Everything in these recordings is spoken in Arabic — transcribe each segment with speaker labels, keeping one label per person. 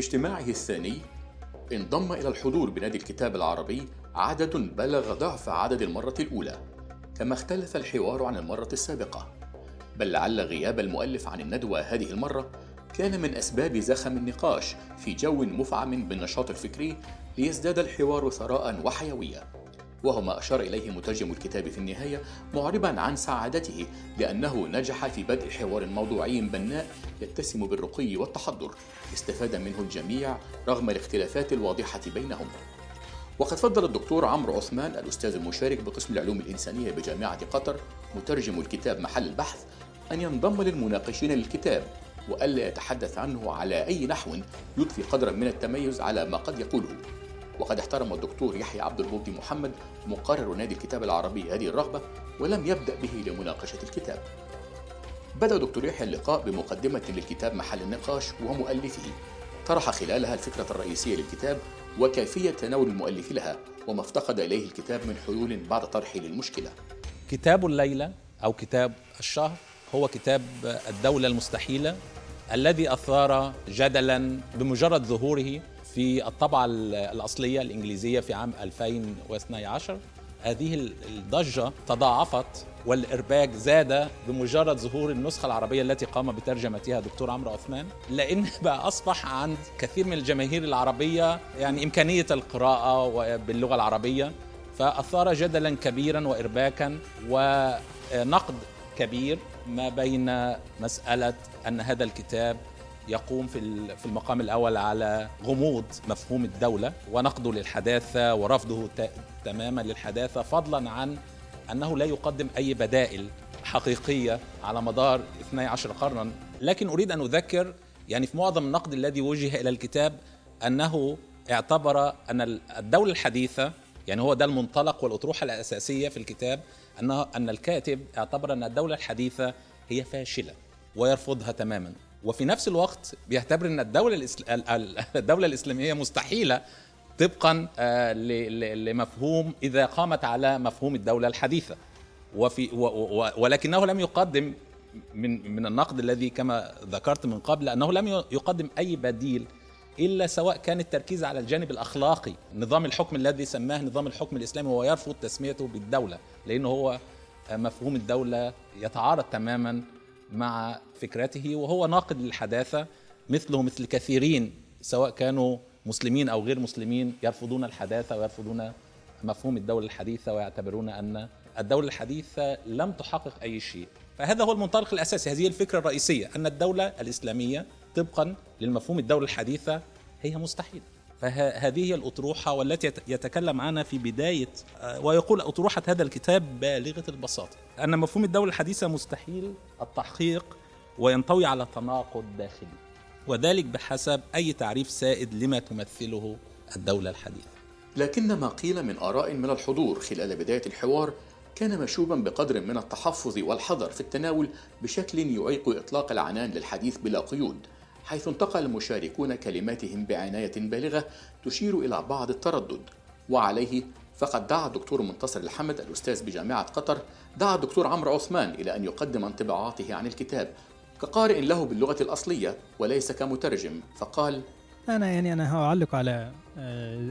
Speaker 1: في اجتماعه الثاني انضم إلى الحضور بنادي الكتاب العربي عدد بلغ ضعف عدد المرة الأولى كما اختلف الحوار عن المرة السابقة. بل لعل غياب المؤلف عن الندوة هذه المرة كان من أسباب زخم النقاش في جو مفعم بالنشاط الفكري ليزداد الحوار ثراء وحيوية. وهو ما أشار إليه مترجم الكتاب في النهاية معربا عن سعادته لأنه نجح في بدء حوار موضوعي بناء يتسم بالرقي والتحضر. استفاد منه الجميع رغم الاختلافات الواضحة بينهم. وقد فضل الدكتور عمرو عثمان الأستاذ المشارك بقسم العلوم الإنسانية بجامعة قطر مترجم الكتاب محل البحث أن ينضم للمناقشين للكتاب وألا يتحدث عنه على أي نحو يضفي قدرا من التميز على ما قد يقوله. وقد احترم الدكتور يحيى عبد المبدي محمد مقرر نادي الكتاب العربي هذه الرغبة ولم يبدأ به لمناقشة الكتاب. بدأ دكتور يحيى اللقاء بمقدمة للكتاب محل النقاش ومؤلفه. طرح خلالها الفكرة الرئيسية للكتاب وكيفية تناول المؤلف لها وما افتقد إليه الكتاب من حلول بعد طرحه للمشكلة.
Speaker 2: كتاب الليلة أو كتاب الشهر هو كتاب الدولة المستحيلة الذي أثار جدلا بمجرد ظهوره في الطبعة الأصلية الإنجليزية في عام 2012 هذه الضجة تضاعفت والإرباك زاد بمجرد ظهور النسخة العربية التي قام بترجمتها دكتور عمرو عثمان لأن بقى أصبح عند كثير من الجماهير العربية يعني إمكانية القراءة باللغة العربية. فأثار جدلا كبيرا وإرباكا ونقد كبير ما بين مسألة أن هذا الكتاب يقوم في في المقام الأول على غموض مفهوم الدولة ونقده للحداثة ورفضه تماما للحداثة فضلا عن أنه لا يقدم أي بدائل حقيقية على مدار 12 قرنا. لكن أريد أن أذكر يعني في معظم النقد الذي وجه إلى الكتاب أنه اعتبر أن الدولة الحديثة يعني هو ده المنطلق والأطروحة الأساسية في الكتاب انه أن الكاتب اعتبر أن الدولة الحديثة هي فاشلة ويرفضها تماما. وفي نفس الوقت بيعتبر إن الدولة الإسل... الدولة الإسلامية مستحيلة طبقا لمفهوم إذا قامت على مفهوم الدولة الحديثة. وفي و... و... ولكنه لم يقدم من من النقد الذي كما ذكرت من قبل أنه لم يقدم أي بديل إلا سواء كان التركيز على الجانب الأخلاقي نظام الحكم الذي سماه نظام الحكم الإسلامي وهو يرفض تسميته بالدولة لأنه هو مفهوم الدولة يتعارض تماما مع فكرته وهو ناقد للحداثة مثله مثل كثيرين سواء كانوا مسلمين أو غير مسلمين يرفضون الحداثة ويرفضون مفهوم الدولة الحديثة ويعتبرون أن الدولة الحديثة لم تحقق أي شيء. فهذا هو المنطلق الأساسي هذه الفكرة الرئيسية أن الدولة الإسلامية طبقا للمفهوم الدولة الحديثة هي مستحيلة. فهذه هي الأطروحة والتي يتكلم عنها في بداية ويقول أطروحة هذا الكتاب بالغة البساطة. أن مفهوم الدولة الحديثة مستحيل التحقيق وينطوي على تناقض داخلي وذلك بحسب أي تعريف سائد لما تمثله الدولة الحديثة.
Speaker 1: لكن ما قيل من آراء من الحضور خلال بداية الحوار كان مشوبا بقدر من التحفظ والحذر في التناول بشكل يعيق إطلاق العنان للحديث بلا قيود. حيث انتقل المشاركون كلماتهم بعناية بالغة تشير إلى بعض التردد. وعليه فقد دعا الدكتور منتصر الحمد الأستاذ بجامعة قطر دعا الدكتور عمرو عثمان إلى أن يقدم انطباعاته عن الكتاب كقارئ له باللغة الأصلية وليس كمترجم فقال
Speaker 3: أنا يعني أنا هعلق على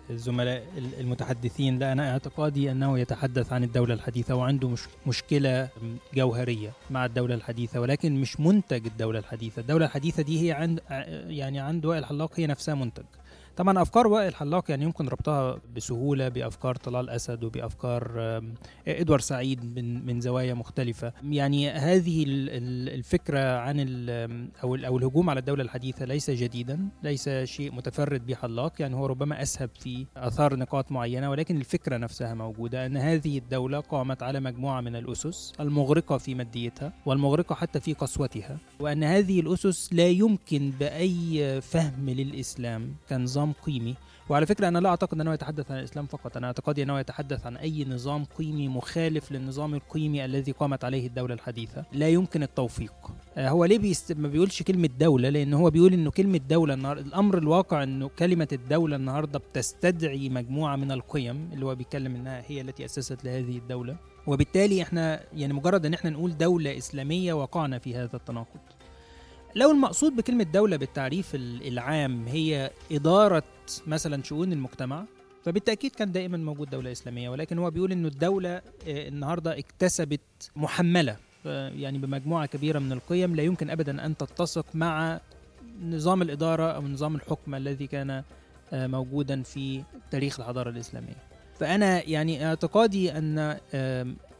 Speaker 3: الزملاء المتحدثين لا أنا اعتقادي أنه يتحدث عن الدولة الحديثة وعنده مش مشكلة جوهرية مع الدولة الحديثة ولكن مش منتج الدولة الحديثة. الدولة الحديثة دي هي عند يعني عند وائل حلاق هي نفسها منتج. طبعا أفكار وائل حلاق يعني يمكن ربطها بسهولة بأفكار طلال أسد وبأفكار ادوار سعيد من من زوايا مختلفة. يعني هذه الفكرة عن أو أو الهجوم على الدولة الحديثة ليس جديدا ليس شيء متفرد به حلاق يعني هو ربما أسهب في آثار نقاط معينة ولكن الفكرة نفسها موجودة أن هذه الدولة قامت على مجموعة من الأسس المغرقة في ماديتها والمغرقة حتى في قسوتها وأن هذه الأسس لا يمكن بأي فهم للإسلام كنظام نظام قيمي. وعلى فكرة أنا لا أعتقد أنه يتحدث عن الإسلام فقط أنا اعتقادي أنه يتحدث عن أي نظام قيمي مخالف للنظام القيمي الذي قامت عليه الدولة الحديثة. لا يمكن التوفيق. هو ليه بيست... ما بيقولش كلمة دولة لأن هو بيقول إنه كلمة دولة النهاردة الأمر الواقع إنه كلمة الدولة النهاردة بتستدعي مجموعة من القيم اللي هو بيتكلم إنها هي التي أسست لهذه الدولة. وبالتالي إحنا يعني مجرد إن إحنا نقول دولة إسلامية وقعنا في هذا التناقض. لو المقصود بكلمة دولة بالتعريف العام هي إدارة مثلا شؤون المجتمع فبالتأكيد كان دائما موجود دولة إسلامية ولكن هو بيقول إنه الدولة آه، النهاردة اكتسبت محملة يعني بمجموعة كبيرة من القيم لا يمكن أبدا أن تتسق مع نظام الإدارة أو نظام الحكم الذي كان آه، موجودا في تاريخ الحضارة الإسلامية. فأنا يعني اعتقادي أن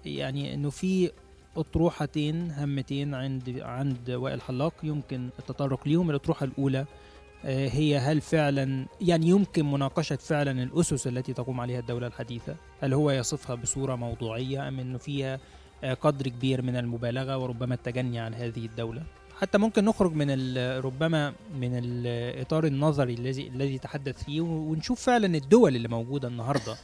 Speaker 3: يعني أنه في أطروحتين هامتين عند عند وائل حلاق. يمكن التطرق ليهم الأطروحة الأولى آه، هي هل فعلا يعني يمكن مناقشة فعلا الأسس التي تقوم عليها الدولة الحديثة؟ هل هو يصفها بصورة موضوعية أم أنه فيها آه، قدر كبير من المبالغة وربما التجني عن هذه الدولة؟ حتى ممكن نخرج من ربما من الإطار النظري الذي الذي تحدث فيه ونشوف فعلا الدول اللي موجودة النهارده.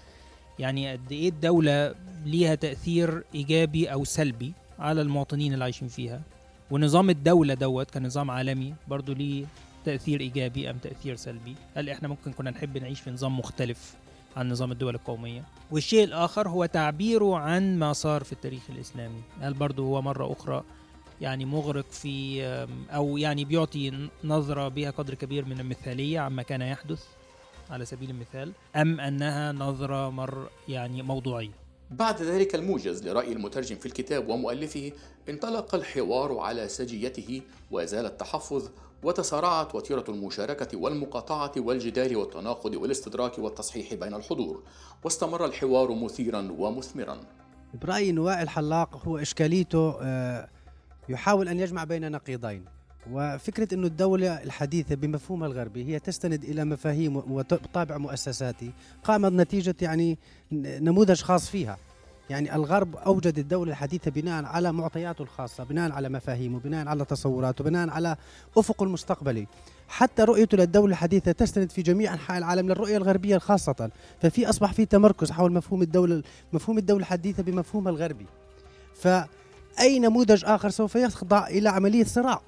Speaker 3: يعني قد إيه الدولة ليها تأثير إيجابي أو سلبي؟ على المواطنين اللي عايشين فيها. ونظام الدولة دوت كنظام عالمي برضو ليه تأثير إيجابي أم تأثير سلبي. هل إحنا ممكن كنا نحب نعيش في نظام مختلف عن نظام الدول القومية؟ والشيء الآخر هو تعبيره عن ما صار في التاريخ الإسلامي. هل برضو هو مرة أخرى يعني مغرق في أو يعني بيعطي نظرة بها قدر كبير من المثالية عما كان يحدث؟ على سبيل المثال أم أنها نظرة مر يعني موضوعية؟
Speaker 1: بعد ذلك الموجز لرأي المترجم في الكتاب ومؤلفه انطلق الحوار على سجيته وزال التحفظ وتسارعت وتيرة المشاركة والمقاطعة والجدال والتناقض والاستدراك والتصحيح بين الحضور. واستمر الحوار مثيرا ومثمرا.
Speaker 4: برأيي نواء الحلاق هو إشكاليته آه، يحاول أن يجمع بين نقيضين. وفكرة أن الدولة الحديثة بمفهومها الغربي هي تستند إلى مفاهيم وطابع مؤسساتي قامت نتيجة يعني نموذج خاص فيها. يعني الغرب أوجد الدولة الحديثة بناء على معطياته الخاصة بناء على مفاهيمه بناء على تصوراته بناء على أفقه المستقبلي. حتى رؤيته للدولة الحديثة تستند في جميع أنحاء العالم للرؤية الغربية خاصة. ففي أصبح في تمركز حول مفهوم الدولة مفهوم الدولة الحديثة بمفهومها الغربي. فأي نموذج آخر سوف يخضع إلى عملية صراع.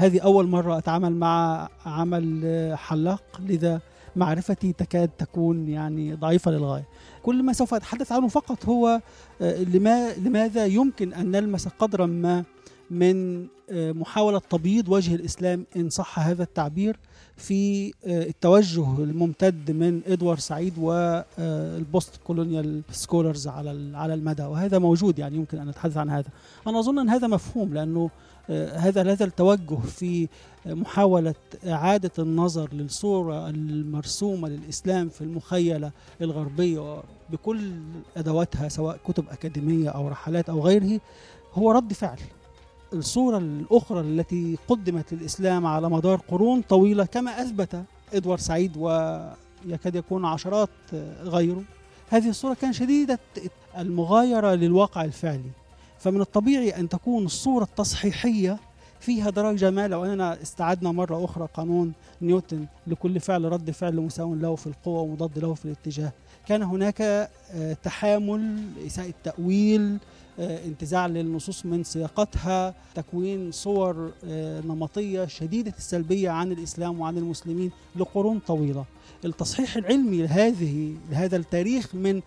Speaker 5: هذه أول مرة أتعامل مع عمل حلاق لذا معرفتي تكاد تكون يعني ضعيفة للغاية. كل ما سوف أتحدث عنه فقط هو آه، لما لماذا يمكن أن نلمس قدرا ما من آه، محاولة تبييض وجه الإسلام إن صح هذا التعبير في آه، التوجه الممتد من إدوارد سعيد وال post-colonial scholars على على المدى. وهذا موجود يعني يمكن أن نتحدث عن هذا. أنا أظن أن هذا مفهوم لأنه آه، هذا هذا التوجه في محاولة إعادة النظر للصورة المرسومة للإسلام في المخيلة الغربية بكل أدواتها سواء كتب أكاديمية أو رحلات أو غيره هو رد فعل. الصورة الأخرى التي قدمت للإسلام على مدار قرون طويلة كما أثبت إدوارد سعيد ويكاد يكون عشرات غيره هذه الصورة كان شديدة المغايرة للواقع الفعلي. فمن الطبيعي أن تكون الصورة التصحيحية فيها درجة ما لو أننا استعدنا مرة أخرى قانون نيوتن لكل فعل رد فعل مساو له في القوة ومضاد له في الاتجاه. كان هناك آه، تحامل إساءة تأويل آه، انتزاع للنصوص من سياقتها تكوين صور آه، نمطية شديدة السلبية عن الإسلام وعن المسلمين لقرون طويلة. التصحيح العلمي لهذه لهذا التاريخ من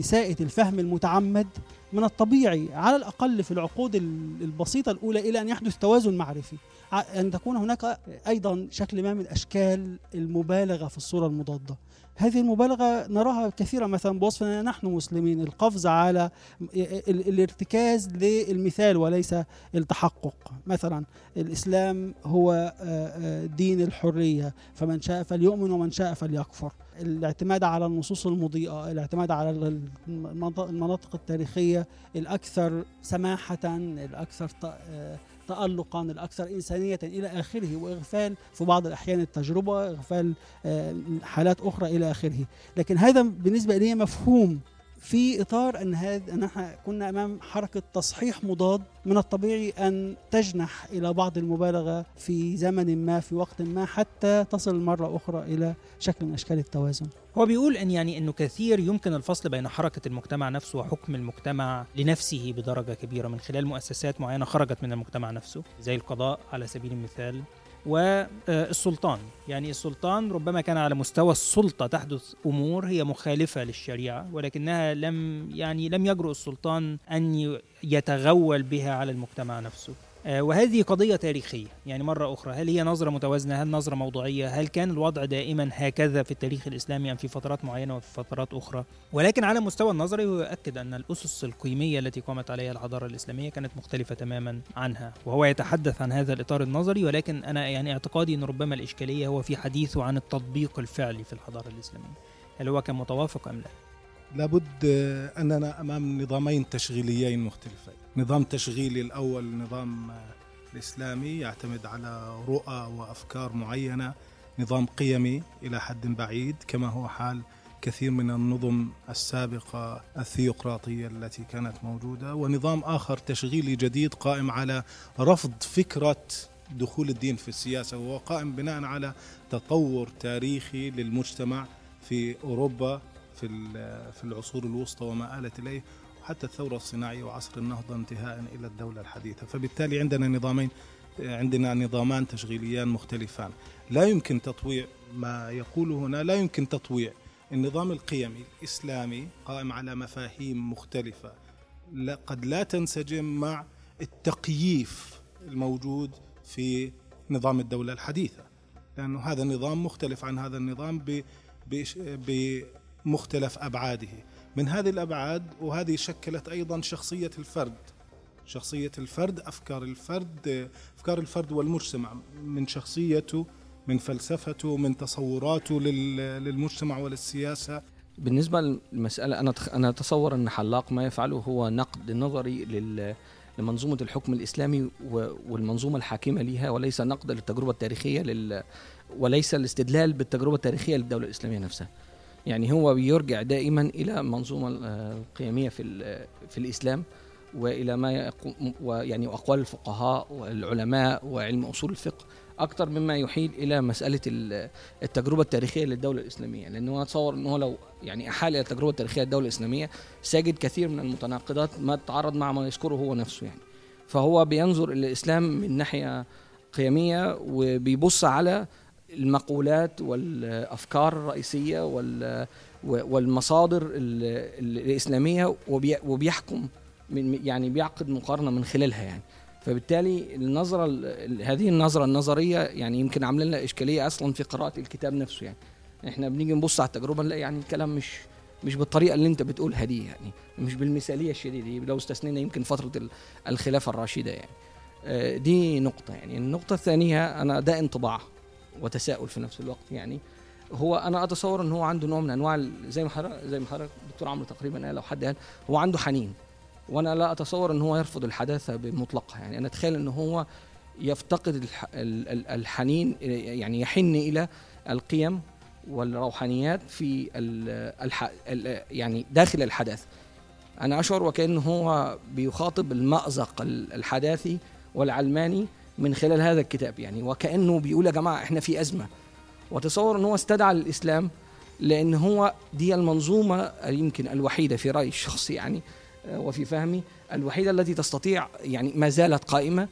Speaker 5: إساءة الفهم المتعمد من الطبيعي على الأقل في العقود البسيطة الأولى إلى أن يحدث توازن معرفي. أن تكون هناك أيضا شكل ما من أشكال المبالغة في الصورة المضادة. هذه المبالغة نراها كثيرا مثلا بوصفنا نحن مسلمين القفز على الارتكاز للمثال وليس التحقق. مثلا الإسلام هو دين الحرية فمن شاء فليؤمن ومن شاء فليكفر. الاعتماد على النصوص المضيئة الاعتماد على المناطق التاريخية الأكثر سماحة الأكثر تألقا الأكثر إنسانية إلى آخره وإغفال في بعض الأحيان التجربة إغفال آه، حالات أخرى إلى آخره. لكن هذا بالنسبة لي مفهوم في إطار أن هذا إحنا كنا أمام حركة تصحيح مضاد من الطبيعي أن تجنح إلى بعض المبالغة في زمن ما في وقت ما حتى تصل مرة أخرى إلى شكل من أشكال التوازن.
Speaker 3: هو بيقول إن يعني إنه كثير يمكن الفصل بين حركة المجتمع نفسه وحكم المجتمع لنفسه بدرجة كبيرة من خلال مؤسسات معينة خرجت من المجتمع نفسه زي القضاء على سبيل المثال والسلطان. يعني السلطان ربما كان على مستوى السلطة تحدث أمور هي مخالفة للشريعة ولكنها لم يعني لم يجرؤ السلطان أن يتغول بها على المجتمع نفسه. وهذه قضية تاريخية يعني مرة أخرى هل هي نظرة متوازنة؟ هل نظرة موضوعية؟ هل كان الوضع دائما هكذا في التاريخ الإسلامي أم في فترات معينة وفي فترات أخرى؟ ولكن على المستوى النظري هو يؤكد أن الأسس القيمية التي قامت عليها الحضارة الإسلامية كانت مختلفة تماما عنها وهو يتحدث عن هذا الإطار النظري ولكن أنا يعني اعتقادي أن ربما الإشكالية هو في حديثه عن التطبيق الفعلي في الحضارة الإسلامية. هل هو كان متوافق أم لا؟
Speaker 6: لابد أننا أمام نظامين تشغيليين مختلفين. نظام تشغيلي الأول نظام الإسلامي يعتمد على رؤى وأفكار معينة نظام قيمي إلى حد بعيد كما هو حال كثير من النظم السابقة الثيوقراطية التي كانت موجودة ونظام آخر تشغيلي جديد قائم على رفض فكرة دخول الدين في السياسة وهو قائم بناء على تطور تاريخي للمجتمع في أوروبا في في العصور الوسطى وما آلت إليه. وحتى الثورة الصناعية وعصر النهضة انتهاء إلى الدولة الحديثة. فبالتالي عندنا نظامين عندنا نظامان تشغيليان مختلفان. لا يمكن تطويع ما يقوله هنا لا يمكن تطويع النظام القيمي الإسلامي قائم على مفاهيم مختلفة. لا قد لا تنسجم مع التقييف الموجود في نظام الدولة الحديثة. لأنه هذا النظام مختلف عن هذا النظام بمختلف أبعاده. من هذه الأبعاد وهذه شكلت أيضا شخصية الفرد. شخصية الفرد أفكار الفرد أفكار الفرد والمجتمع من شخصيته من فلسفته من تصوراته للمجتمع وللسياسة.
Speaker 7: بالنسبة للمسألة أنا أنا أتصور أن حلاق ما يفعله هو نقد نظري لمنظومة الحكم الإسلامي والمنظومة الحاكمة لها وليس نقد للتجربة التاريخية لل وليس الاستدلال بالتجربة التاريخية للدولة الإسلامية نفسها. يعني هو بيرجع دائما إلى المنظومه القيميه في في الإسلام وإلى ما ويعني أقوال الفقهاء والعلماء وعلم أصول الفقه أكثر مما يحيل إلى مسألة التجربة التاريخية للدولة الإسلامية. لأنه أتصور إنه لو يعني أحال إلى التجربة التاريخية للدولة الإسلامية سيجد كثير من المتناقضات ما تتعارض مع ما يذكره هو نفسه يعني. فهو بينظر إلى الإسلام من ناحية قيمية وبيبص على المقولات والأفكار الرئيسية والمصادر الإسلامية وبيحكم من يعني بيعقد مقارنة من خلالها يعني. فبالتالي النظرة هذه النظرة النظرية يعني يمكن عاملة لنا إشكالية أصلا في قراءة الكتاب نفسه يعني. إحنا بنيجي نبص على التجربة نلاقي يعني الكلام مش مش بالطريقة اللي أنت بتقولها دي يعني. مش بالمثالية الشديدة لو استثنينا يمكن فترة الخلافة الراشدة يعني. آه، دي نقطة يعني. النقطة الثانية أنا ده انطباع. وتساؤل في نفس الوقت يعني. هو أنا أتصور إن هو عنده نوع من أنواع زي ما حضرتك زي ما حضرتك الدكتور عمرو تقريبا قال أو حد قال هو عنده حنين. وأنا لا أتصور إن هو يرفض الحداثة بمطلقها يعني. أنا أتخيل إن هو يفتقد الحنين يعني يحن إلى القيم والروحانيات في الح يعني داخل الحداثة. أنا أشعر وكأنه هو بيخاطب المأزق الحداثي والعلماني من خلال هذا الكتاب يعني. وكأنه بيقول يا جماعة إحنا في أزمة. وتصور إن هو استدعى الإسلام لأن هو دي المنظومة يمكن الوحيدة في رايي الشخصي يعني آه، وفي فهمي الوحيدة التي تستطيع يعني ما زالت قائمة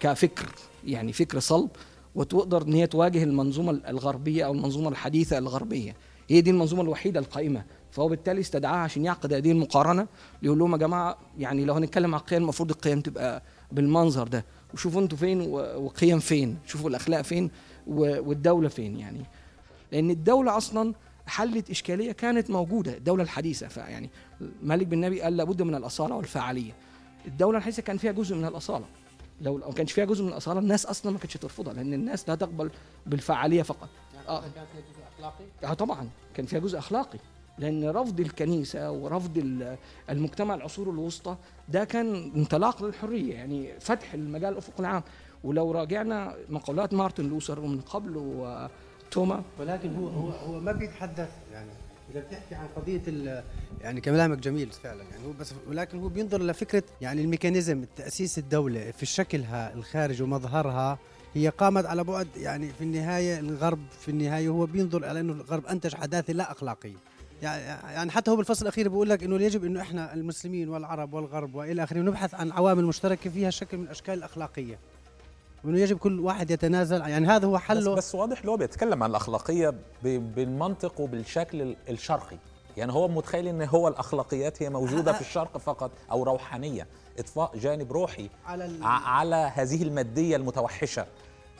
Speaker 7: كفكر يعني فكر صلب وتقدر إن هي تواجه المنظومة الغربية أو المنظومة الحديثة الغربية. هي دي المنظومة الوحيدة القائمة. فهو بالتالي استدعاها عشان يعقد هذه المقارنة. يقول لهم يا جماعة يعني لو هنتكلم عن القيم المفروض القيم تبقى بالمنظر ده. وشوفوا أنتوا فين وقيم فين شوفوا الأخلاق فين والدولة فين يعني. لأن الدولة أصلا حلت إشكالية كانت موجودة الدولة الحديثة. فيعني مالك بن نبي قال لابد من الأصالة والفعاليه الدولة الحديثة كان فيها جزء من الأصالة. لو ما كانش فيها جزء من الأصالة الناس أصلا ما كانتش ترفضها لأن الناس لا تقبل بالفعاليه فقط.
Speaker 8: يعني آه. كان فيها جزء أخلاقي؟
Speaker 7: آه طبعا كان فيها جزء أخلاقي. لأن رفض الكنيسة ورفض المجتمع العصور الوسطى ده كان انطلاق للحرية يعني فتح المجال الافق العام. ولو راجعنا مقولات مارتن لوثر ومن قبل توما
Speaker 4: ولكن هو هو هو ما بيتحدث يعني إذا بتحكي عن قضية يعني كلامك جميل فعلا. يعني هو بس ولكن هو بينظر لفكرة يعني الميكانيزم تأسيس الدولة في شكلها الخارج ومظهرها هي قامت على بعد يعني في النهاية الغرب في النهاية هو بينظر على إنه الغرب أنتج حداثه لا أخلاقية. يعني حتى هو بالفصل الأخير بيقول لك إنه يجب إنه إحنا المسلمين والعرب والغرب وإلى آخره نبحث عن عوامل مشتركة فيها شكل من الأشكال الأخلاقية. وانه يجب كل واحد يتنازل يعني هذا هو حله.
Speaker 2: بس, بس واضح هو بيتكلم عن الأخلاقية بالمنطق وبالشكل الشرقي. يعني هو متخيل إن هو الأخلاقيات هي موجودة في الشرق فقط أو روحانية إطفاء جانب روحي
Speaker 4: على ال-
Speaker 2: على هذه المادية المتوحشة.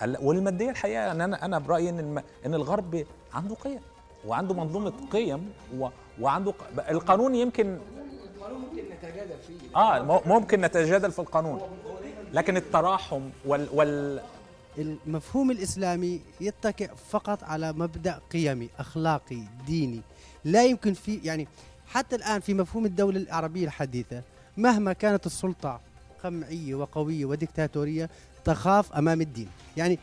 Speaker 2: ال- والمادية الحقيقة ان أنا أنا برأيي إن إن الغرب عنده قيم. وعنده منظومة قيم و- وعنده القانون يمكن آه م- ممكن نتجادل في القانون. لكن التراحم وال, وال
Speaker 4: المفهوم الإسلامي يتكئ فقط على مبدأ قيمي أخلاقي ديني. لا يمكن في يعني حتى الآن في مفهوم الدولة العربية الحديثة مهما كانت السلطة قمعية وقوية وديكتاتوريه تخاف أمام الدين. يعني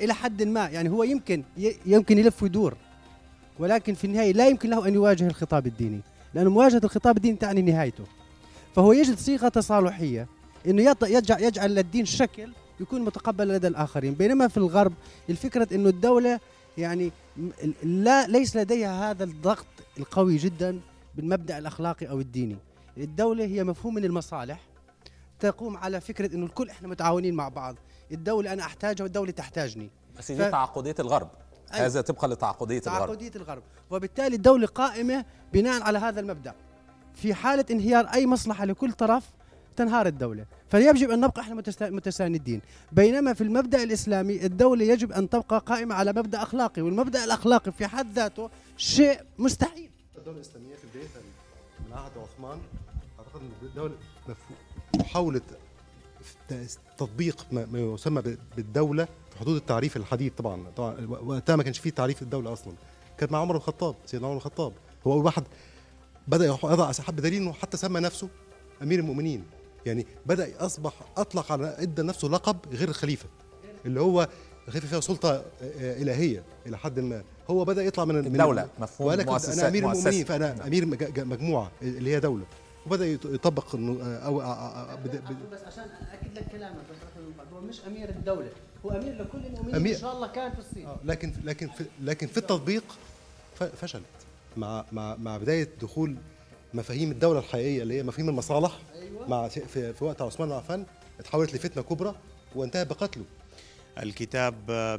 Speaker 4: إلى حد ما يعني هو يمكن ي- يمكن يلف ويدور. ولكن في النهاية لا يمكن له أن يواجه الخطاب الديني لأن مواجهة الخطاب الديني تعني نهايته. فهو يجد صيغة تصالحية إنه يط- يجعل يجعل للدين شكل يكون متقبل لدى الآخرين. بينما في الغرب الفكرة إنه الدولة يعني لا ليس لديها هذا الضغط القوي جدا بالمبدأ الأخلاقي أو الديني. الدولة هي مفهوم من المصالح تقوم على فكرة إنه الكل إحنا متعاونين مع بعض. الدولة أنا أحتاجها والدولة تحتاجني.
Speaker 2: بس دي
Speaker 4: ف-
Speaker 2: تعاقدية الغرب.
Speaker 4: أيوة.
Speaker 2: هذا طبقا لتعاقدية الغرب.
Speaker 4: تعاقدية الغرب. وبالتالي الدولة قائمة بناء على هذا المبدأ. في حالة انهيار أي مصلحة لكل طرف تنهار الدولة. فيجب أن نبقى إحنا متسا- متساندين. بينما في المبدأ الإسلامي الدولة يجب أن تبقى قائمة على مبدأ أخلاقي. والمبدأ الأخلاقي في حد ذاته شيء مستحيل.
Speaker 9: الدولة الإسلامية في بدايتها من عهد عثمان أعتقد أن الدولة مف- محاولة ت- تطبيق ما يسمى ب- بالدولة في حدود التعريف الحديث طبعا. طبعا وقتها ما كانش فيه تعريف الدولة أصلا. كانت مع عمر الخطاب سيدنا عمر الخطاب. هو أول واحد بدأ يضع أسحاب بدليل إنه حتى سمى نفسه أمير المؤمنين. يعني بدأ أصبح أطلق على إدى نفسه لقب غير الخليفة اللي هو الخليفة فيها سلطة آه، إلهية إلى حد ما. هو بدأ يطلع من من-
Speaker 2: الدولة، مفهوم
Speaker 9: وقال لك
Speaker 2: مؤسسات-
Speaker 9: أنا أمير
Speaker 2: مؤسسة.
Speaker 9: المؤمنين فأنا أمير مج- ج- مجموعة اللي هي دولة. وبدأ يط- يطبق إنه أو بد- بد-
Speaker 4: بس عشان اكد لك كلامك بس هو مش أمير الدولة هو أمير لكل المؤمنين
Speaker 9: أمير-
Speaker 4: إن شاء الله كان في الصين.
Speaker 9: آه، لكن لكن في لكن في التطبيق فشلت. مع مع مع بداية دخول مفاهيم الدولة الحقيقية اللي هي مفاهيم المصالح مع في, في وقت عثمان بن عفان اتحولت لفتنة كبرى وانتهى بقتله.
Speaker 10: الكتاب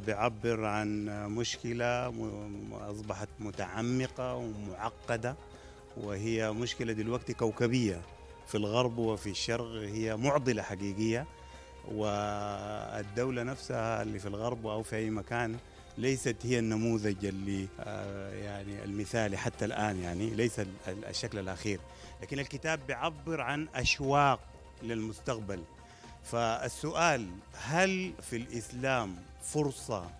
Speaker 10: بيعبر عن مشكلة م- أصبحت متعمقة ومعقدة. وهي مشكلة دلوقتي كوكبية في الغرب وفي الشرق هي معضلة حقيقية. والدولة نفسها اللي في الغرب أو في أي مكان ليست هي النموذج اللي آه، يعني المثالي حتى الآن يعني ليس ال- ال- الشكل الأخير. لكن الكتاب بيعبر عن أشواق للمستقبل. فالسؤال هل في الإسلام فرصة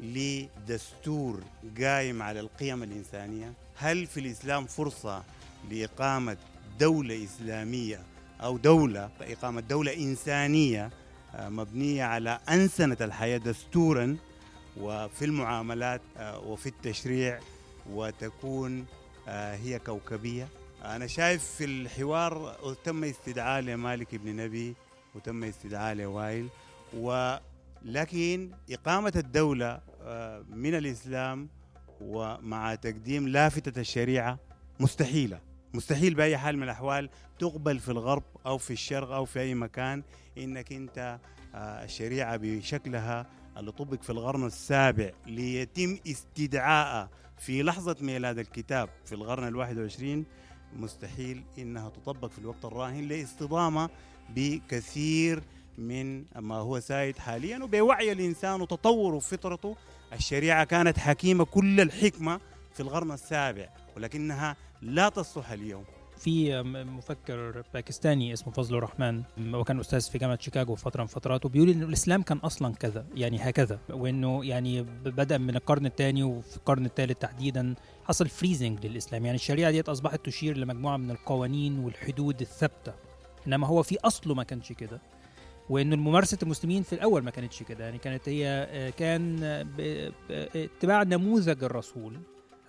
Speaker 10: لدستور قايم على القيم الإنسانية؟ هل في الإسلام فرصة لإقامة دولة إسلامية أو دولة إقامة دولة إنسانية آه، مبنية على أنسنة الحياة دستورا وفي المعاملات آه، وفي التشريع وتكون آه، هي كوكبية؟ أنا شايف في الحوار تم استدعاء لمالك بن نبي وتم استدعاء لوائل ولكن إقامة الدولة من الإسلام ومع تقديم لافتة الشريعة مستحيلة. مستحيل بأي حال من الأحوال تقبل في الغرب أو في الشرق أو في أي مكان إنك أنت آه، الشريعة بشكلها اللي طبق في القرن السابع ليتم استدعاء في لحظة ميلاد الكتاب في القرن الواحد والعشرين مستحيل إنها تطبق في الوقت الراهن لاصطدامة بكثير من ما هو سائد حاليا وبوعي الإنسان وتطوره وفطرته. الشريعة كانت حكيمة كل الحكمة في القرن السابع ولكنها لا تصلح اليوم.
Speaker 3: في مفكر باكستاني اسمه فضل الرحمن وكان أستاذ في جامعة شيكاغو فترة من فترات وبيقول إنه الإسلام كان أصلا كذا يعني هكذا وإنه يعني بدأ من القرن الثاني وفي القرن الثالث تحديدا حصل freezing للإسلام. يعني الشريعة ديت أصبحت تشير لمجموعة من القوانين والحدود الثابتة إنما هو في أصله ما كانش كده. وإنه ممارسه المسلمين في الأول ما كانتش كده. يعني كانت هي آه، كان آه، ب- اتباع نموذج الرسول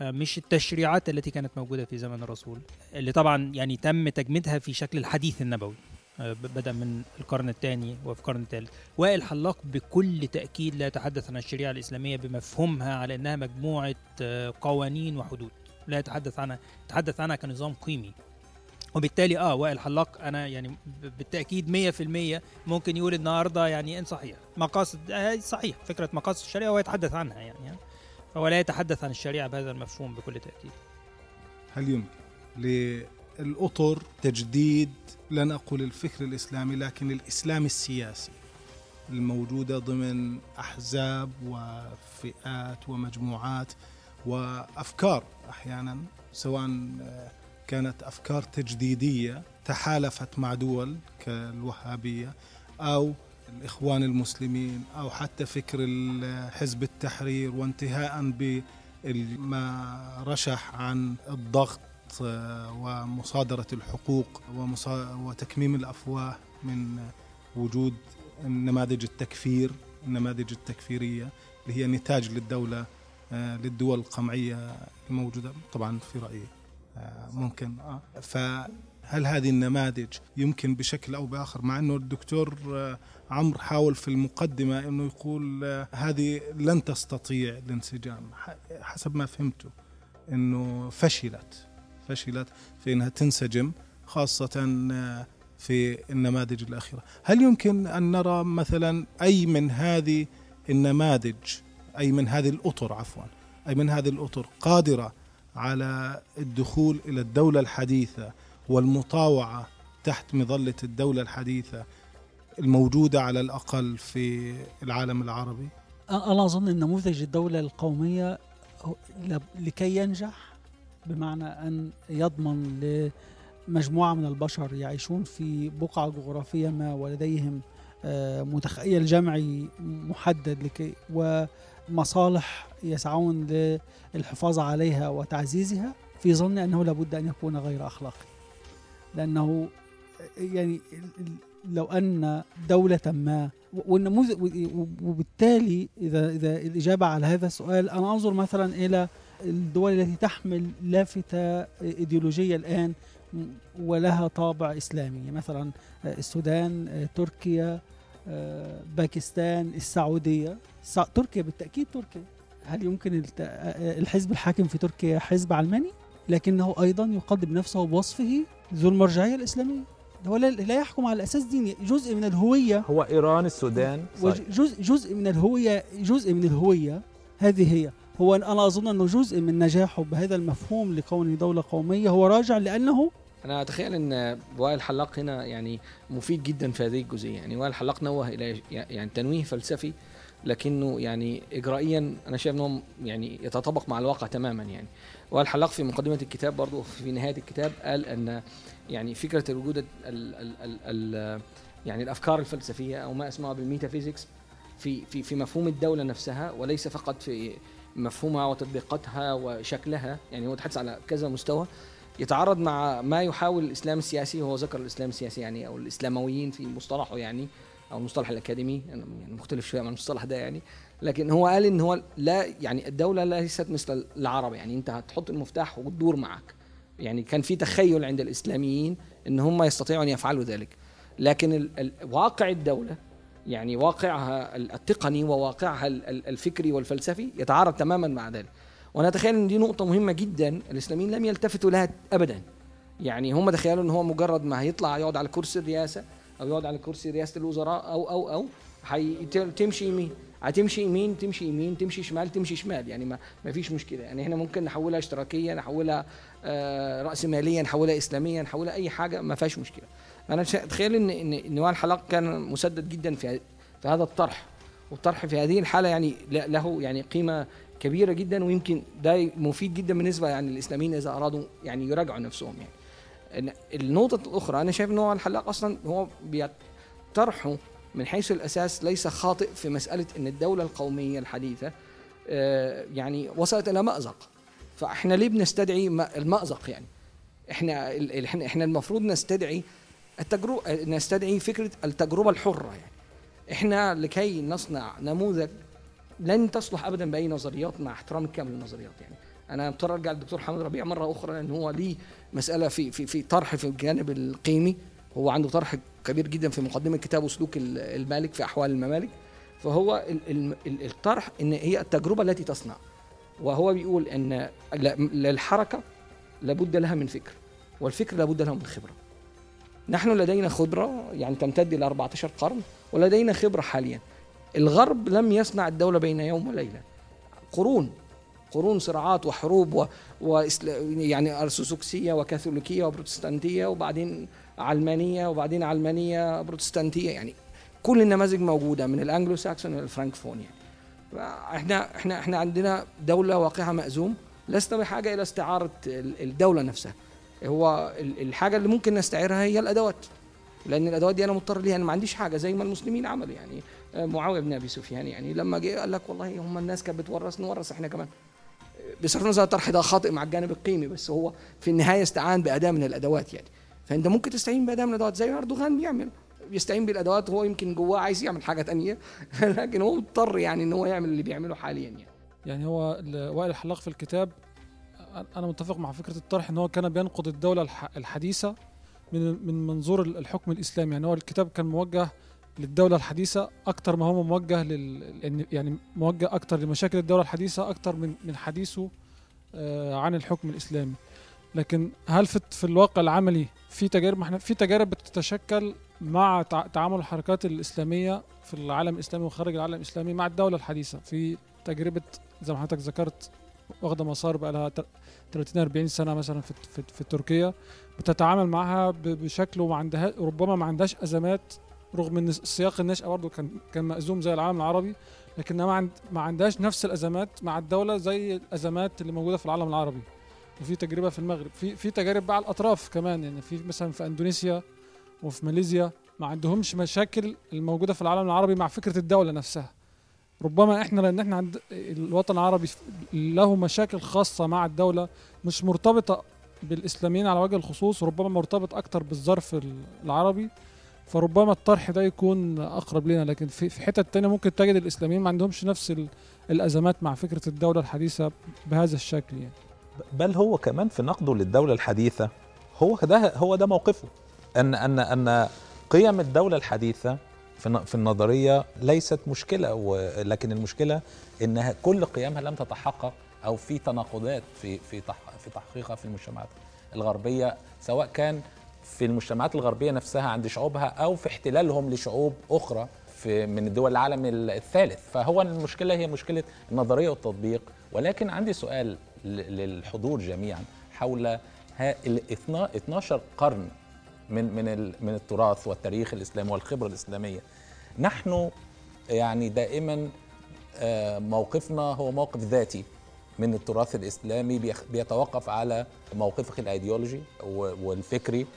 Speaker 3: آه، مش التشريعات التي كانت موجودة في زمن الرسول اللي طبعا يعني تم تجميدها في شكل الحديث النبوي آه، بدا من القرن الثاني وفي القرن الثالث. وائل حلاق بكل تأكيد لا يتحدث عن الشريعة الإسلامية بمفهومها على إنها مجموعة آه، قوانين وحدود لا يتحدث عنها يتحدث عنها كنظام قيمي. وبالتالي آه وائل حلاق أنا يعني بالتأكيد 100% ممكن يقول النهارده يعني إن صحيح. مقاصد آه صحيح. فكرة مقاصد الشريعة هو يتحدث عنها يعني فهو لا يتحدث عن الشريعة بهذا المفهوم بكل تأكيد.
Speaker 6: هل يمكن؟ للأطر تجديد لن أقول الفكر الإسلامي لكن الإسلام السياسي الموجودة ضمن أحزاب وفئات ومجموعات وأفكار أحيانا سواء كانت أفكار تجديدية تحالفت مع دول كالوهابية أو الإخوان المسلمين أو حتى فكر حزب التحرير وانتهاء بما رشح عن الضغط ومصادرة الحقوق وتكميم الأفواه من وجود نماذج التكفير النماذج التكفيرية اللي هي نتاج للدولة للدول القمعية الموجودة طبعا في رأيي. ممكن فهل هذه النماذج يمكن بشكل أو بآخر؟ مع أنه الدكتور عمرو حاول في المقدمة أنه يقول هذه لن تستطيع الانسجام. حسب ما فهمته أنه فشلت فشلت في أنها تنسجم خاصة في النماذج الأخيرة. هل يمكن أن نرى مثلا أي من هذه النماذج أي من هذه الأطر عفوا أي من هذه الأطر قادرة على الدخول إلى الدولة الحديثة والمطاوعة تحت مظلة الدولة الحديثة الموجودة على الأقل في العالم العربي؟
Speaker 5: أنا أظن أن نموذج الدولة القومية لكي ينجح بمعنى أن يضمن لمجموعة من البشر يعيشون في بقعة جغرافية ما ولديهم متخيل جمعي محدد لكي ومصالح يسعون للحفاظ عليها وتعزيزها في ظن أنه لابد أن يكون غير أخلاقي. لأنه يعني لو أن دولة ما والنموذج وبالتالي إذا إذا الإجابة على هذا السؤال أنا أنظر مثلا إلى الدول التي تحمل لافتة إيديولوجية الآن ولها طابع إسلامي مثلا السودان تركيا باكستان السعودية. تركيا بالتأكيد تركيا. هل يمكن الحزب الحاكم في تركيا حزب علماني؟ لكنه أيضا يقدم نفسه بوصفه ذو المرجعية الإسلامية. هو لا يحكم على أساس ديني جزء من الهوية.
Speaker 2: هو إيران السودان.
Speaker 5: جزء جزء من الهويه جزء من الهوية هذه هي. هو أنا أظن أنه جزء من نجاحه بهذا المفهوم لكونه دولة قومية. هو راجع لأنه
Speaker 7: أنا أتخيل أن وائل الحلاق هنا يعني مفيد جدا في هذه الجزئية. يعني وائل الحلاق نوه إلى يعني تنويه فلسفي لكنه يعني اجرائيا أنا شايف إنه يعني يتطابق مع الواقع تماما يعني. وائل الحلاق في مقدمة الكتاب برضه في نهاية الكتاب قال إن يعني فكرة وجود ال ال ال ال يعني الأفكار الفلسفية أو ما اسمها بالميتافيزيكس في في في مفهوم الدولة نفسها وليس فقط في مفهومها وتطبيقاتها وشكلها يعني هو تحدث على كذا مستوى يتعارض مع ما يحاول الإسلام السياسي وهو ذكر الإسلام السياسي يعني أو الإسلامويين في مصطلحه يعني أو المصطلح الأكاديمي يعني مختلف شوية عن المصطلح ده يعني لكن هو قال إن هو لا يعني الدولة ليست مثل العرب يعني أنت هتحط المفتاح وتدور معك يعني كان في تخيل عند الإسلاميين إن هم يستطيعوا أن يفعلوا ذلك. لكن واقع الدولة يعني واقعها التقني وواقعها الفكري والفلسفي يتعارض تماما مع ذلك. وأنا أتخيل إن دي نقطة مهمة جدا الإسلاميين لم يلتفتوا لها ابدا. يعني هم تخيلوا إن هو مجرد ما هيطلع يقعد على كرسي الرئاسة أو يقعد على كرسي رئاسة الوزراء أو أو أو هتمشي يمين. هتمشي يمين تمشي يمين تمشي شمال تمشي شمال. يعني ما, ما فيش مشكلة. يعني إحنا ممكن نحولها اشتراكية نحولها آه راس ماليه نحولها إسلامية نحولها أي حاجة ما فيهاش مشكلة. أنا اتخيل ان ان نوال الحلاق كان مسدد جدا في في هذا الطرح. والطرح في هذه الحالة يعني له يعني قيمة كبيرة جدا ويمكن ده مفيد جدا بالنسبة يعني للإسلاميين إذا أرادوا يعني يراجعوا نفسهم يعني. النقطة الأخرى أنا شايف إن هو الحلاق أصلا هو طرحه من حيث الأساس ليس خاطئ في مسألة إن الدولة القومية الحديثة يعني وصلت إلى مأزق. فإحنا ليه بنستدعي المأزق يعني؟ إحنا إحنا المفروض نستدعي التجربه نستدعي فكرة التجربة الحرة يعني. إحنا لكي نصنع نموذج لن تصلح ابدا بأي نظريات مع احترام الكامل للنظريات يعني. أنا مضطر أرجع للدكتور حمد ربيع مرة أخرى لأن هو ليه مسألة في في في طرح في الجانب القيمي هو عنده طرح كبير جدا في مقدمة كتابه سلوك المالك في أحوال الممالك. فهو الطرح إن هي التجربة التي تصنع. وهو بيقول إن للحركة لابد لها من فكر والفكر لابد له من خبرة. نحن لدينا خبرة يعني تمتد إلى 14 قرن ولدينا خبرة حاليا. الغرب لم يصنع الدولة بين يوم وليلة. قرون قرون صراعات وحروب و... و... يعني ارثوذكسيه وكاثوليكية وبروتستانتية وبعدين علمانية وبعدين علمانية بروتستانتية يعني كل النماذج موجودة من الانجلو ساكسون للفرانكفون يعني. إحنا إحنا إحنا عندنا دولة واقعها مأزوم لسنا بحاجة إلى استعارة الدولة نفسها. هو الحاجة اللي ممكن نستعيرها هي الأدوات لأن الأدوات دي أنا مضطر ليها أنا ما عنديش حاجة زي ما المسلمين عملوا يعني. معاوية بن أبي سفيان يعني لما جه قال لك والله هم الناس كانت بتورث نورث إحنا كمان. بصرف النظر الطرح ده خاطئ مع الجانب القيمي بس هو في النهاية استعان بأداة من الأدوات يعني. فأنت ممكن تستعين بأداة من الأدوات زي أردوغان بيعمل. بيستعين بالأدوات هو يمكن جواه عايز يعمل حاجة تانية لكن هو مضطر يعني إن هو يعمل اللي بيعمله حاليا يعني.
Speaker 11: يعني هو وائل الحلاق في الكتاب أنا متفق مع فكرة الطرح إن هو كان بينقد الدولة الحديثة من من منظور الحكم الإسلامي. يعني هو الكتاب كان موجه للدولة الحديثة أكتر ما هو موجه لل يعني موجه أكتر لمشاكل الدولة الحديثة أكتر من من حديثه عن الحكم الإسلامي. لكن هل في في الواقع العملي في تجارب؟ إحنا في تجارب بتتشكل مع تعامل الحركات الإسلامية في العالم الإسلامي وخارج العالم الإسلامي مع الدولة الحديثة؟ في تجربة زي ما حضرتك ذكرت واخدة مسار بقى لها 30 40 سنة مثلا في في, في تركيا بتتعامل معها بشكل وما عندها ربما ما عندهاش أزمات رغم إن سياق النشأة برضه كان كان مأزوم زي العالم العربي لكنها ما, عند ما عندهاش نفس الأزمات مع الدولة زي الأزمات اللي موجودة في العالم العربي. وفي تجربة في المغرب في في تجارب بقى على الأطراف كمان يعني في مثلا في إندونيسيا وفي ماليزيا ما عندهمش مشاكل الموجودة في العالم العربي مع فكرة الدولة نفسها. ربما إحنا لأن إحنا عند الوطن العربي له مشاكل خاصة مع الدولة مش مرتبطة بالإسلاميين على وجه الخصوص ربما مرتبط أكتر بالظرف العربي. فربما الطرح ده يكون أقرب لنا لكن في في حتت تانية ممكن تجد الإسلاميين ما عندهمش نفس الأزمات مع فكرة الدولة الحديثة بهذا الشكل يعني.
Speaker 2: بل هو كمان في نقده للدولة الحديثة هو ده هو ده موقفه أن أن أن قيم الدولة الحديثة في النظرية ليست مشكلة ولكن المشكلة إنها كل قيمها لم تتحقق أو في تناقضات في في في تحقيقها في المجتمعات الغربية سواء كان في المجتمعات الغربية نفسها عند شعوبها أو في احتلالهم لشعوب أخرى في من دول العالم الثالث. فهو المشكلة هي مشكلة النظرية والتطبيق. ولكن عندي سؤال للحضور جميعا حول ال 12 قرن من من من التراث والتاريخ الإسلامي والخبرة الإسلامية. نحن يعني دائما موقفنا هو موقف ذاتي من التراث الإسلامي بيتوقف على موقفك الأيديولوجي والفكري.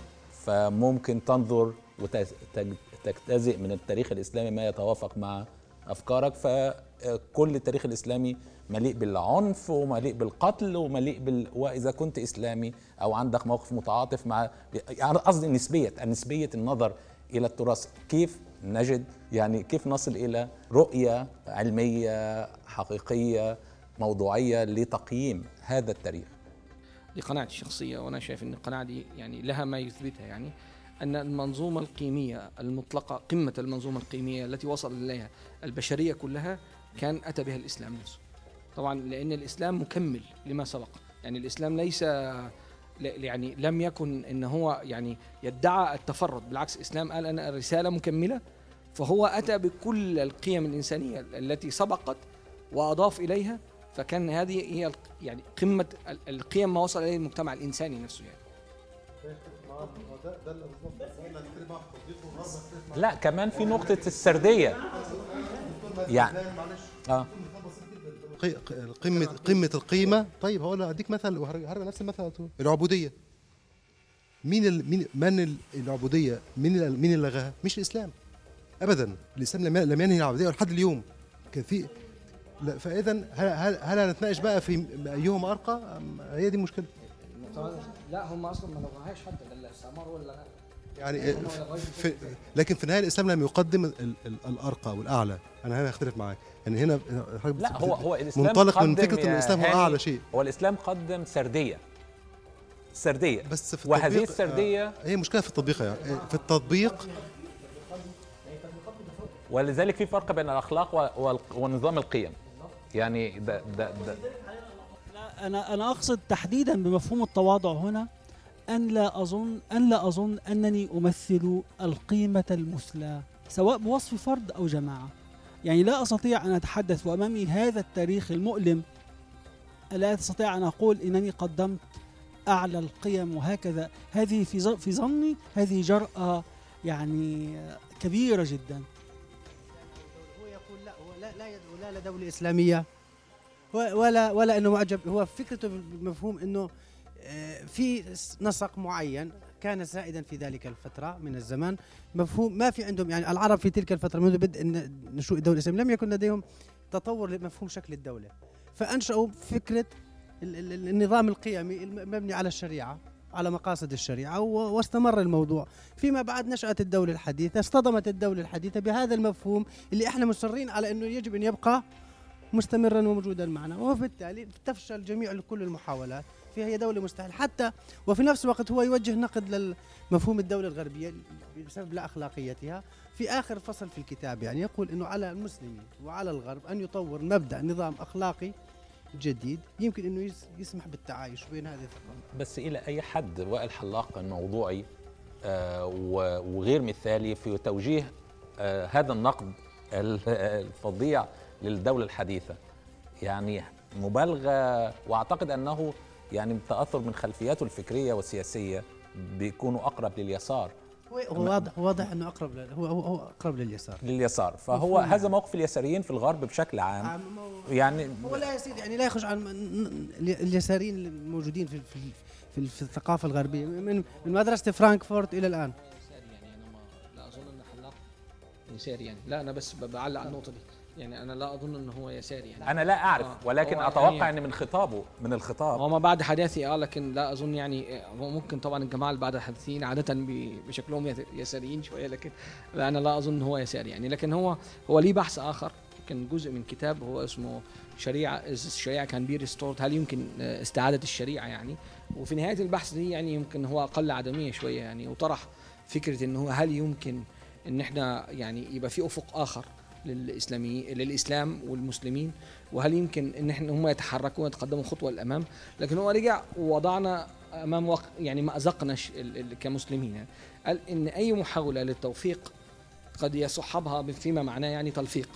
Speaker 2: فممكن تنظر وتجتزئ من التاريخ الإسلامي ما يتوافق مع أفكارك. فكل التاريخ الإسلامي مليء بالعنف ومليء بالقتل ومليء بال... وإذا كنت إسلامي أو عندك موقف متعاطف مع يعني قصدي نسبية نسبية النظر إلى التراث. كيف نجد يعني كيف نصل إلى رؤية علمية حقيقية موضوعية لتقييم هذا التاريخ؟
Speaker 7: دي قناعتي الشخصية وأنا شايف إن القناعه دي يعني لها ما يثبتها يعني أن المنظومة القيمية المطلقة قمة المنظومة القيمية التي وصل إليها البشرية كلها كان أتى بها الإسلام نفسه. طبعا لأن الإسلام مكمل لما سبق. يعني الإسلام ليس يعني لم يكن إن هو يعني يدعى التفرد بالعكس الإسلام قال أنا رسالة مكملة فهو أتى بكل القيم الإنسانية التي سبقت وأضاف إليها فكان هذه هي يعني قمة القيم ما وصل إليه المجتمع الإنساني نفسه يعني.
Speaker 2: لا كمان في نقطة السردية. يعني
Speaker 9: آه. قمة قمة القيمة. طيب هقول اديك مثل وهرجع نفس المثل. العبودية. مين ال مين من العبودية؟ مين ال مين اللي لغاها؟ مش الإسلام. أبدا. الإسلام لم لم ينهي العبودية لحد اليوم. كان في فإذا هل هل هل هنتناقش بقى في أيهما أرقى؟ هي دي المشكلة
Speaker 7: لا هم أصلا ما لغوهاش حتى ده الاستعمار لغاها
Speaker 9: يعني في لكن في النهايه الإسلام لم يقدم ال ال الأرقى والأعلى. أنا هنا اختلف معاك. يعني هنا
Speaker 2: لا هو هو الإسلام
Speaker 9: منطلق من فكرة إن الإسلام هو أعلى شيء.
Speaker 2: هو الإسلام قدم سردية. سردية.
Speaker 9: بس في
Speaker 2: وهذه السردية
Speaker 9: آه هي مشكلة في التطبيق يعني. في التطبيق
Speaker 2: ولذلك في فرق بين الأخلاق ونظام القيم. يعني ده ده ده
Speaker 5: أنا أنا أقصد تحديدا بمفهوم التواضع هنا أن لا أظن أن لا أظن أنني أمثل القيمة المثلى سواء بوصف فرد أو جماعة. يعني لا أستطيع أن أتحدث وأمامي هذا التاريخ المؤلم. لا أستطيع أن أقول إنني قدمت أعلى القيم وهكذا. هذه في في ظني هذه جرأة يعني كبيرة جدا.
Speaker 4: لا إسلامية. و- ولا ولا إنه معجب هو فكرته بمفهوم إنه آه، في نسق معين كان سائدا في ذلك الفترة من الزمان. مفهوم ما في عندهم يعني العرب في تلك الفترة منذ بدء نشوء الدولة الإسلامية لم يكن لديهم تطور لمفهوم شكل الدولة. فأنشأوا فكرة ال- ال- ال- النظام القيمي المبني على الشريعة. على مقاصد الشريعة واستمر الموضوع. فيما بعد نشأت الدولة الحديثة اصطدمت الدولة الحديثة بهذا المفهوم اللي إحنا مصرين على إنه يجب أن يبقى مستمرا وموجودا معنا. وبالتالي تفشل جميع كل المحاولات. فهي هي دولة مستحيل. حتى وفي نفس الوقت هو يوجه نقد لمفهوم الدولة الغربية بسبب لا أخلاقيتها. في آخر فصل في الكتاب يعني يقول أنه على المسلمين وعلى الغرب أن يطور مبدأ نظام أخلاقي جديد يمكن يس- يسمح بالتعايش بين هذه الثقافات.
Speaker 2: بس إلى أي حد وائل حلاق موضوعي آه، وغير مثالي في توجيه آه، هذا النقد ال- الفظيع للدولة الحديثة. يعني مبالغة وأعتقد أنه يعني تأثر من خلفياته الفكرية والسياسية بيكونوا أقرب لليسار.
Speaker 4: هو هو واضح واضح أنه أقرب ل- هو هو أقرب لليسار.
Speaker 2: لليسار. فهو. هذا موقف اليساريين في الغرب بشكل عام.
Speaker 4: عام-
Speaker 2: يعني
Speaker 4: هو لا يصير يعني لا يخرج عن اليساريين الموجودين في في في, في الثقافة الغربية. من من مدرسة فرانكفورت إلى الآن.
Speaker 7: يعني أنا ما لا أظن ان حلاق يساري يعني. لا أنا بس بعلق على النقطة دي. يعني أنا لا أظن ان هو يساري يعني.
Speaker 2: أنا لا أعرف
Speaker 7: آه،
Speaker 2: ولكن أتوقع
Speaker 7: يعني-
Speaker 2: ان من خطابه من الخطاب.
Speaker 7: هو ما بعد حداثي آه لكن لا أظن يعني آه، هو ممكن طبعا الجماعه اللي بعد الحداثيين عادة بشكلهم يساريين شوية لكن لا أنا لا أظن هو يساري يعني. لكن هو هو ليه بحث آخر كان جزء من كتاب هو اسمه شريعة الشريعه كان بي ريستورد هل يمكن آه، استعادة الشريعة يعني؟ وفي نهاية البحث دي يعني يمكن هو أقل عدمية شوية يعني وطرح فكرة ان هو هل يمكن إن إحنا يعني يبقى في أفق آخر. للاسلامي للإسلام والمسلمين وهل يمكن إن إحنا هم يتحركوا ويتقدموا خطوة للأمام؟ لكن هو رجع ووضعنا أمام وق... يعني ش- ال- كمسلمين. يعني. قال إن أي محاولة للتوفيق قد يصحبها فيما معناه يعني تلفيق.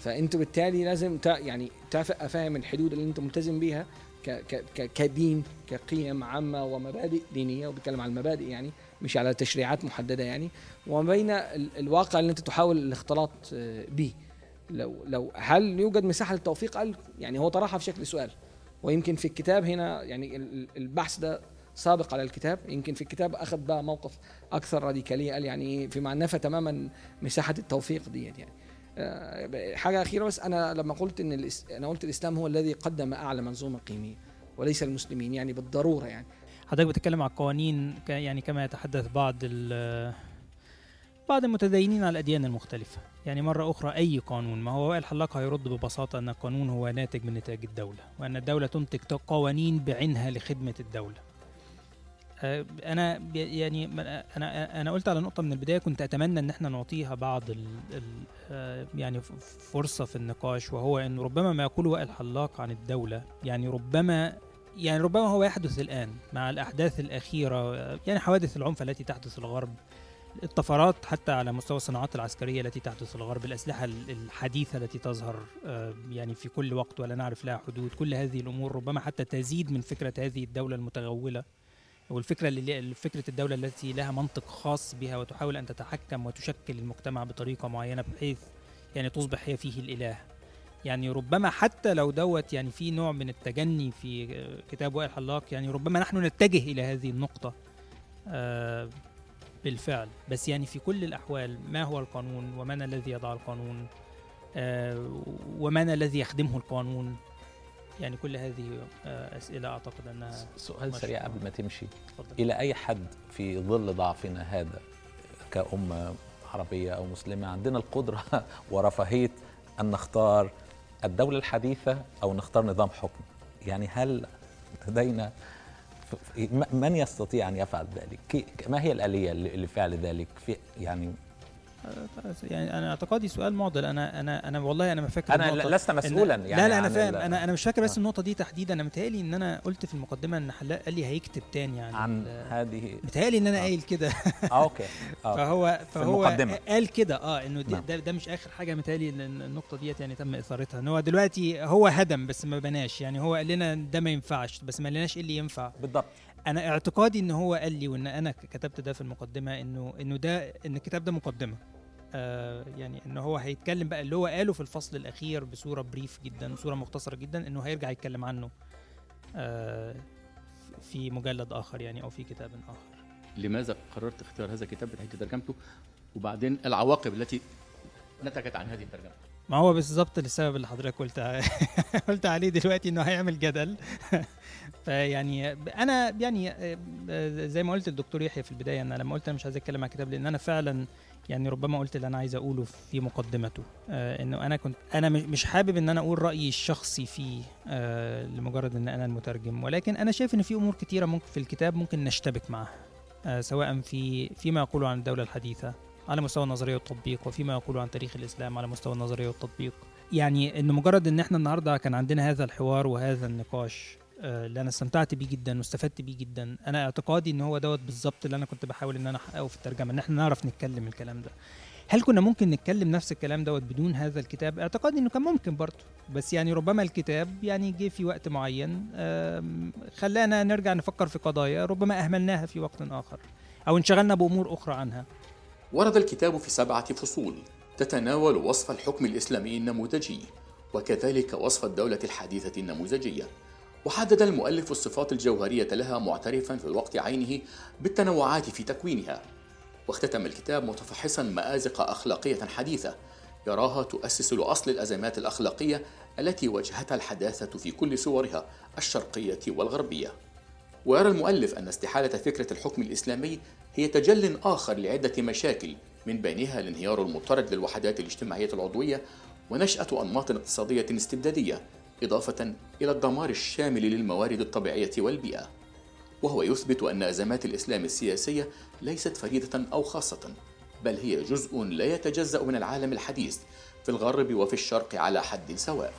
Speaker 7: فانت بالتالي لازم تع... يعني تعرف أفهم الحدود اللي انت ملتزم بيها ك... ك... كدين كقيم عامة ومبادئ دينية وبتكلم عن المبادئ يعني. مش على تشريعات محددة يعني وما بين ال... الواقع اللي انت تحاول الاختلاط آه، به لو لو هل يوجد مساحة للتوفيق؟ قال يعني هو طرحها في شكل سؤال. ويمكن في الكتاب هنا يعني ال- ال- البحث ده سابق على الكتاب. يمكن في الكتاب أخذ بقى موقف أكثر راديكاليه قال يعني في نفى تماما مساحة التوفيق ديت يعني. آه، حاجة أخيرة بس أنا لما قلت إن. أنا قلت الإسلام هو الذي قدم أعلى منظومة قيميه وليس المسلمين يعني بالضرورة يعني.
Speaker 3: حضرتك بتتكلم عن القوانين يعني كما يتحدث بعض بعض المتدينين على الأديان المختلفة. يعني مرة أخرى أي قانون ما هو وائل حلاق هيرد ببساطة أن القانون هو ناتج من نتاج الدولة وأن الدولة تنتج قوانين بعينها لخدمة الدولة. آه، أنا ب- يعني أنا أنا قلت على نقطة من البداية كنت أتمنى أن إحنا نعطيها بعض ال ال آه، يعني ف- فرصة في النقاش وهو أن ربما ما يقوله وائل حلاق عن الدولة يعني ربما يعني ربما هو يحدث الآن مع الأحداث الأخيرة يعني حوادث العنف التي تحدث الغرب الطفرات حتى على مستوى الصناعات العسكرية التي تحدث الغرب الأسلحة ال- الحديثة التي تظهر آه، يعني في كل وقت ولا نعرف لها حدود. كل هذه الأمور ربما حتى تزيد من فكرة هذه الدولة المتغولة والفكرة اللي فكرة الدولة التي لها منطق خاص بها وتحاول أن تتحكم وتشكل المجتمع بطريقة معينة بحيث يعني تصبح هي فيه الإله. يعني ربما حتى لو دوت يعني في نوع من التجني في كتاب وائل حلاق يعني ربما نحن نتجه إلى هذه النقطة آه، بالفعل. بس يعني في كل الأحوال ما هو القانون؟ ومن الذي يضع القانون؟ آه، ومن الذي يخدمه القانون؟ يعني كل هذه آه، أسئلة أعتقد أنها
Speaker 2: سؤال. سريع قبل ما تمشي.
Speaker 3: اتفضل.
Speaker 2: إلى أي حد في ظل ضعفنا هذا كأمة عربية أو مسلمة عندنا القدرة ورفاهية أن نختار الدولة الحديثة أو نختار نظام حكم؟ يعني هل لدينا من يستطيع أن يفعل ذلك؟ ما هي الآلية لفعل ذلك؟ في يعني
Speaker 3: يعني أنا أعتقادي سؤال معضل. أنا أنا أنا والله أنا ما فاكر
Speaker 2: أنا
Speaker 3: النقطة.
Speaker 2: لست
Speaker 3: إن-
Speaker 2: مسؤولا يعني
Speaker 3: لا لا
Speaker 2: أنا
Speaker 3: فاهم. أنا أنا مش فاكر بس
Speaker 2: آه.
Speaker 3: النقطة دي تحديدا. أنا متهيألي إن أنا قلت في المقدمة إن حلاق قال لي هيكتب تاني عن
Speaker 2: عن هذه
Speaker 3: متهيألي إن أنا قايل كده.
Speaker 2: آه okay. آه.
Speaker 3: فهو فهو
Speaker 2: المقدمة.
Speaker 3: قال كده. آه إنه دي-
Speaker 2: نعم.
Speaker 3: ده, ده مش آخر حاجة متهيألي إن النقطة ديت يعني تم إثارتها. إن هو دلوقتي هو هدم بس ما بناش. يعني هو قال لنا ده ما ينفعش بس ما قالناش إيه اللي ينفع.
Speaker 2: بالضبط.
Speaker 3: أنا اعتقادي إن هو قال لي وإن أنا كتبت ده في المقدمة إنه إنه ده إن الكتاب ده مقدمة. آه يعني إن هو هيتكلم بقى اللي هو قاله في الفصل الأخير بصورة brief جدا صوره مختصرة جدا إنه هيرجع يتكلم عنه آه في مجلد آخر يعني أو في كتاب آخر.
Speaker 1: لماذا قررت اختيار هذا الكتاب بحيث ترجمته؟ وبعدين العواقب التي نتجت عن هذه الترجمة.
Speaker 3: ما هو بالظبط للسبب اللي حضرتك قلت قلت عليه دلوقتي إنه هيعمل جدل. فيعني أنا يعني آه، زي ما قلت الدكتور يحيى في البداية ان أنا لما قلت أنا مش عايز أتكلم عن الكتاب لأن أنا فعلا يعني ربما قلت اللي أنا عايز أقوله في مقدمته آه إنه أنا كنت أنا مش- مش حابب إن أنا أقول رأيي الشخصي فيه آه لمجرد إن أنا المترجم. ولكن أنا شايف إن في أمور كتيرة ممكن في الكتاب ممكن نشتبك معها آه سواء في فيما يقوله عن الدولة الحديثة على مستوى النظرية والتطبيق وفيما يقوله عن تاريخ الإسلام على مستوى النظرية والتطبيق. يعني ان مجرد إن إحنا النهارده كان عندنا هذا الحوار وهذا النقاش آه، اللي أنا استمتعت بيه جدا واستفدت بيه جدا أنا اعتقادي إن هو دوت بالظبط اللي أنا كنت بحاول إن أنا أحققه في الترجمة إن إحنا نعرف نتكلم الكلام ده. هل كنا ممكن نتكلم نفس الكلام دوت بدون هذا الكتاب؟ اعتقادي إنه كان ممكن برضه بس يعني ربما الكتاب يعني جه في وقت معين خلانا نرجع نفكر في قضايا ربما أهملناها في وقت آخر أو انشغلنا بأمور أخرى عنها.
Speaker 1: ورد الكتاب في سبعة فصول تتناول وصف الحكم الإسلامي النموذجي وكذلك وصف الدولة الحديثة النموذجية. وحدد المؤلف الصفات الجوهرية لها معترفا في الوقت عينه بالتنوعات في تكوينها. واختتم الكتاب متفحصا مآزق أخلاقية حديثة يراها تؤسس لأصل الأزمات الأخلاقية التي واجهتها الحداثة في كل صورها الشرقية والغربية. ويرى المؤلف أن استحالة فكرة الحكم الإسلامي هي تجل آخر لعدة مشاكل من بينها الانهيار المضطرد للوحدات الاجتماعية العضوية ونشأة أنماط اقتصادية استبدادية إضافة إلى الدمار الشامل للموارد الطبيعية والبيئة. وهو يثبت أن أزمات الإسلام السياسية ليست فريدة أو خاصة بل هي جزء لا يتجزأ من العالم الحديث في الغرب وفي الشرق على حد سواء.